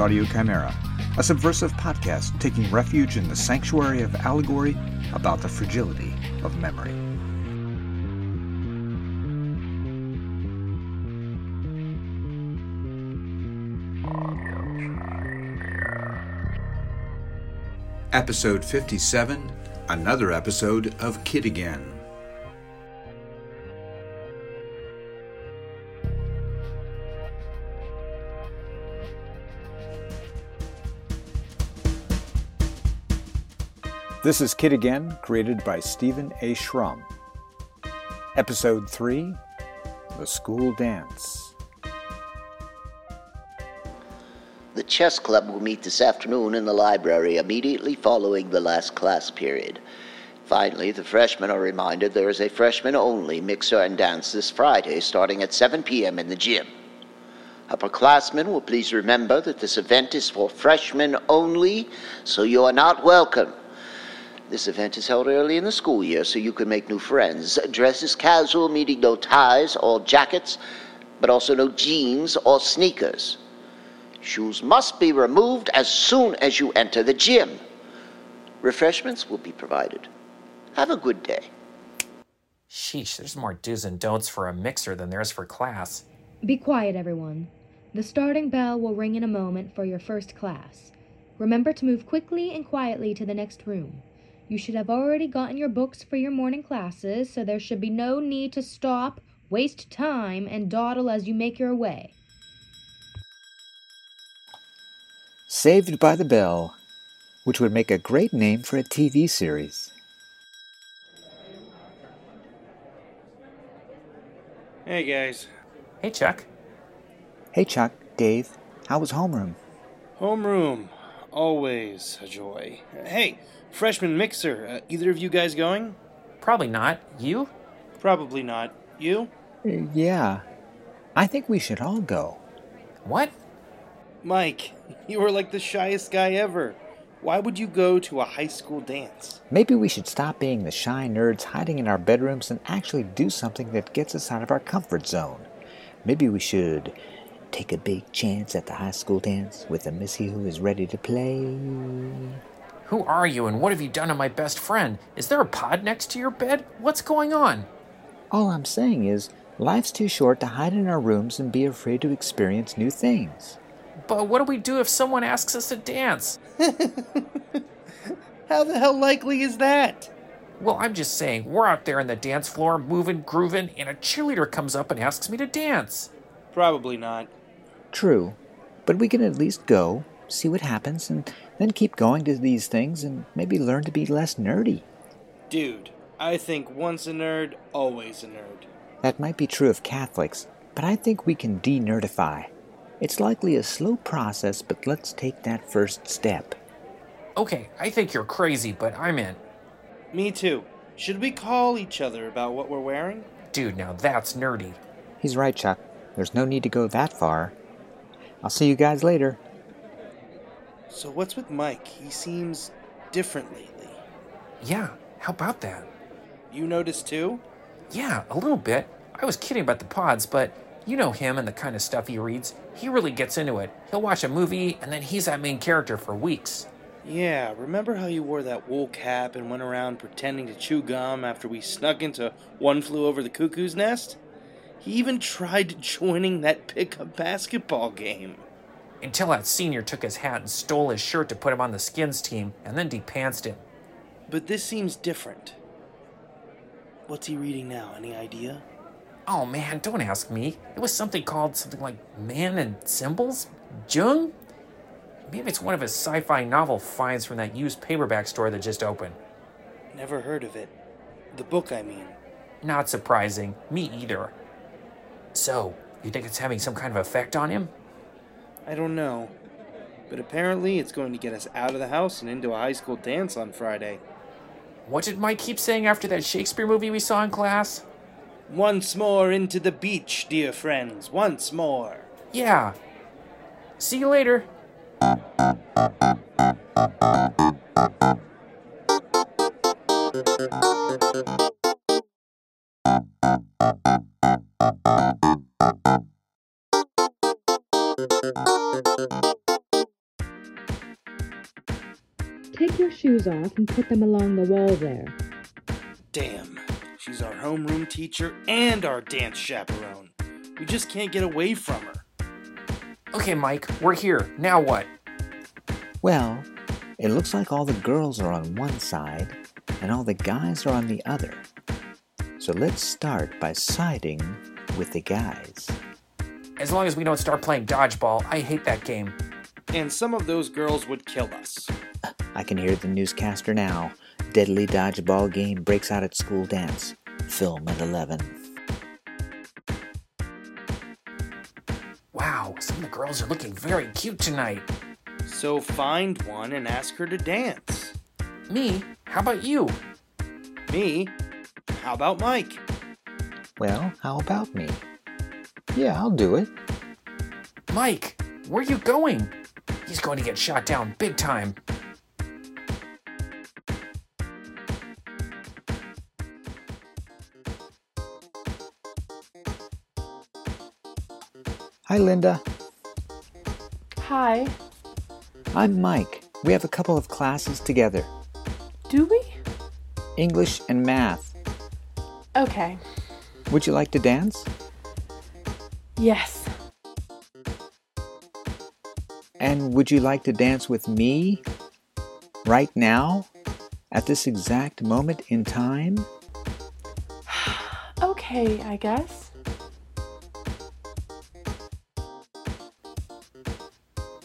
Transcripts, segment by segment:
Audio Chimera, a subversive podcast taking refuge in the sanctuary of allegory about the fragility of memory. Episode 57, another episode of Kid Again. This is Kid Again, created by Stephen A. Schrum. Episode 3 The School Dance. The chess club will meet this afternoon in the library immediately following the last class period. Finally, the freshmen are reminded there is a freshman only mixer and dance this Friday starting at 7 p.m. in the gym. Upperclassmen will please remember that this event is for freshmen only, so you are not welcome. This event is held early in the school year so you can make new friends. Dress is casual, meaning no ties or jackets, but also no jeans or sneakers. Shoes must be removed as soon as you enter the gym. Refreshments will be provided. Have a good day. Sheesh, there's more do's and don'ts for a mixer than there is for class. Be quiet, everyone. The starting bell will ring in a moment for your first class. Remember to move quickly and quietly to the next room. You should have already gotten your books for your morning classes, so there should be no need to stop, waste time, and dawdle as you make your way. Saved by the Bell, which would make a great name for a TV series. Hey guys. Hey, Chuck. Hey, Chuck, Dave, how was homeroom? Homeroom. Always a joy. Hey, freshman mixer, uh, either of you guys going? Probably not. You? Probably not. You? Uh, yeah. I think we should all go. What? Mike, you are like the shyest guy ever. Why would you go to a high school dance? Maybe we should stop being the shy nerds hiding in our bedrooms and actually do something that gets us out of our comfort zone. Maybe we should take a big chance at the high school dance with a missy who is ready to play. Who are you and what have you done to my best friend? Is there a pod next to your bed? What's going on? All I'm saying is, life's too short to hide in our rooms and be afraid to experience new things. But what do we do if someone asks us to dance? How the hell likely is that? Well, I'm just saying, we're out there on the dance floor, moving, grooving, and a cheerleader comes up and asks me to dance. Probably not. True, but we can at least go, see what happens, and then keep going to these things and maybe learn to be less nerdy. Dude, I think once a nerd, always a nerd. That might be true of Catholics, but I think we can de nerdify. It's likely a slow process, but let's take that first step. Okay, I think you're crazy, but I'm in. Me too. Should we call each other about what we're wearing? Dude, now that's nerdy. He's right, Chuck. There's no need to go that far. I'll see you guys later. So, what's with Mike? He seems different lately. Yeah, how about that? You noticed too? Yeah, a little bit. I was kidding about the pods, but you know him and the kind of stuff he reads. He really gets into it. He'll watch a movie, and then he's that main character for weeks. Yeah, remember how you wore that wool cap and went around pretending to chew gum after we snuck into One Flew Over the Cuckoo's Nest? He even tried joining that pickup basketball game. Until that senior took his hat and stole his shirt to put him on the skins team, and then depantsed him. But this seems different. What's he reading now? Any idea? Oh man, don't ask me. It was something called something like Man and Symbols? Jung? Maybe it's one of his sci fi novel finds from that used paperback store that just opened. Never heard of it. The book, I mean. Not surprising. Me either. So, you think it's having some kind of effect on him? I don't know. But apparently, it's going to get us out of the house and into a high school dance on Friday. What did Mike keep saying after that Shakespeare movie we saw in class? Once more into the beach, dear friends. Once more. Yeah. See you later. Take your shoes off and put them along the wall there. Damn, she's our homeroom teacher and our dance chaperone. We just can't get away from her. Okay, Mike, we're here. Now what? Well, it looks like all the girls are on one side and all the guys are on the other. So let's start by siding with the guys. As long as we don't start playing dodgeball, I hate that game. And some of those girls would kill us. I can hear the newscaster now. Deadly dodgeball game breaks out at school dance. Film at 11. Wow, some of the girls are looking very cute tonight. So find one and ask her to dance. Me? How about you? Me? How about Mike? Well, how about me? Yeah, I'll do it. Mike, where are you going? He's going to get shot down big time. Hi, Linda. Hi. I'm Mike. We have a couple of classes together Do we? English and math. Okay. Would you like to dance? Yes. And would you like to dance with me? Right now? At this exact moment in time? Okay, I guess.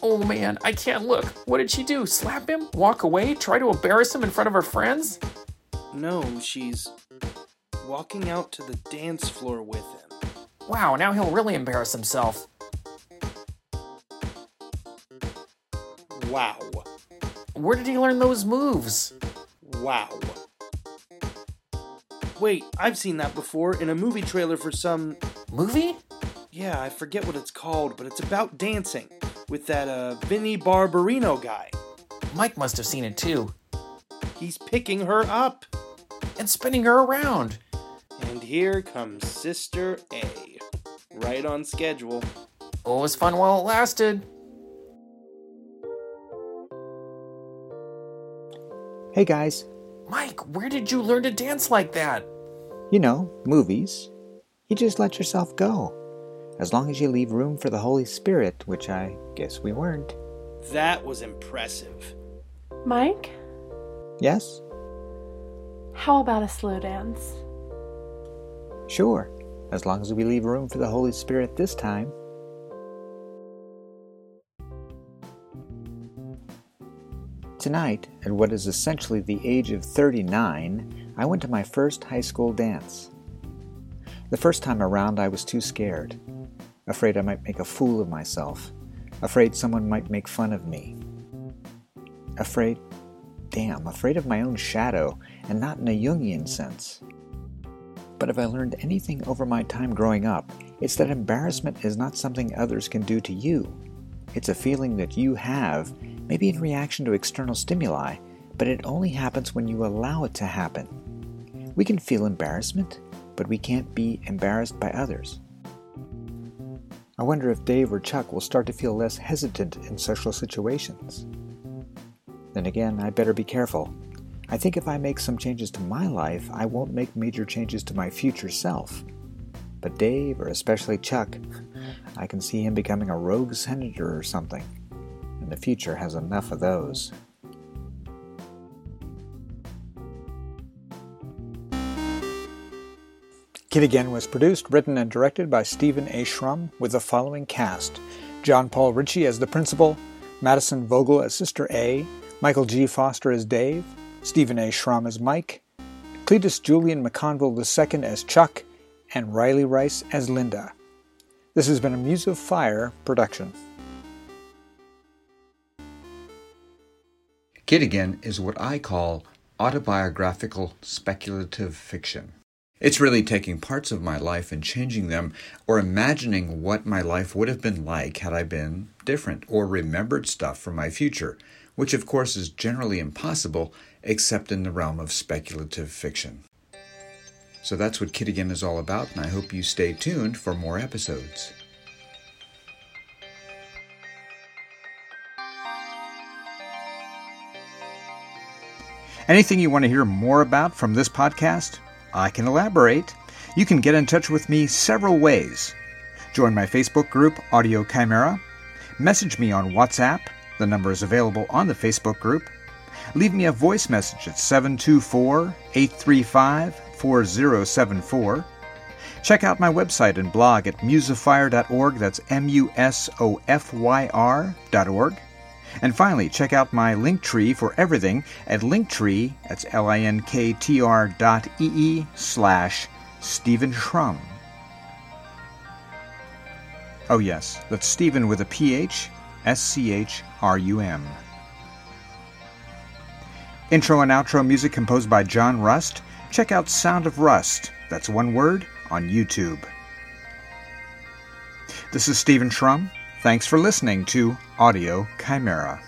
Oh man, I can't look. What did she do? Slap him? Walk away? Try to embarrass him in front of her friends? No, she's walking out to the dance floor with him. Wow, now he'll really embarrass himself. Wow. Where did he learn those moves? Wow. Wait, I've seen that before in a movie trailer for some. Movie? Yeah, I forget what it's called, but it's about dancing with that uh, Vinny Barbarino guy. Mike must have seen it too. He's picking her up. And spinning her around. And here comes Sister A. Right on schedule. Oh, it was fun while it lasted. Hey guys, Mike, where did you learn to dance like that? you know, movies. You just let yourself go. As long as you leave room for the Holy Spirit, which I guess we weren't. That was impressive. Mike, Yes? how about a slow dance? Sure. As long as we leave room for the Holy Spirit this time. Tonight, at what is essentially the age of 39, I went to my first high school dance. The first time around, I was too scared. Afraid I might make a fool of myself. Afraid someone might make fun of me. Afraid, damn, afraid of my own shadow, and not in a Jungian sense. But if I learned anything over my time growing up, it's that embarrassment is not something others can do to you. It's a feeling that you have, maybe in reaction to external stimuli, but it only happens when you allow it to happen. We can feel embarrassment, but we can't be embarrassed by others. I wonder if Dave or Chuck will start to feel less hesitant in social situations. Then again, I better be careful. I think if I make some changes to my life, I won't make major changes to my future self. But Dave, or especially Chuck, I can see him becoming a rogue senator or something. And the future has enough of those. Kid Again was produced, written, and directed by Stephen A. Schrum with the following cast John Paul Ritchie as the principal, Madison Vogel as Sister A, Michael G. Foster as Dave, Stephen A. Schrum as Mike, Cletus Julian McConville II as Chuck, and Riley Rice as Linda. This has been a Muse of Fire production. Again is what I call autobiographical speculative fiction. It's really taking parts of my life and changing them, or imagining what my life would have been like had I been different, or remembered stuff from my future, which of course is generally impossible except in the realm of speculative fiction. So that's what Kid Again is all about, and I hope you stay tuned for more episodes. Anything you want to hear more about from this podcast? I can elaborate. You can get in touch with me several ways. Join my Facebook group, Audio Chimera. Message me on WhatsApp. The number is available on the Facebook group. Leave me a voice message at 724 835 4074. Check out my website and blog at musofyre.org. That's M U S O F Y R.org. And finally, check out my link tree for everything at linktree, that's L-I-N-K-T-R dot E-E slash Stephen Schrum. Oh yes, that's Stephen with a P-H, S-C-H-R-U-M. Intro and outro music composed by John Rust. Check out Sound of Rust, that's one word, on YouTube. This is Stephen Schrum. Thanks for listening to Audio Chimera.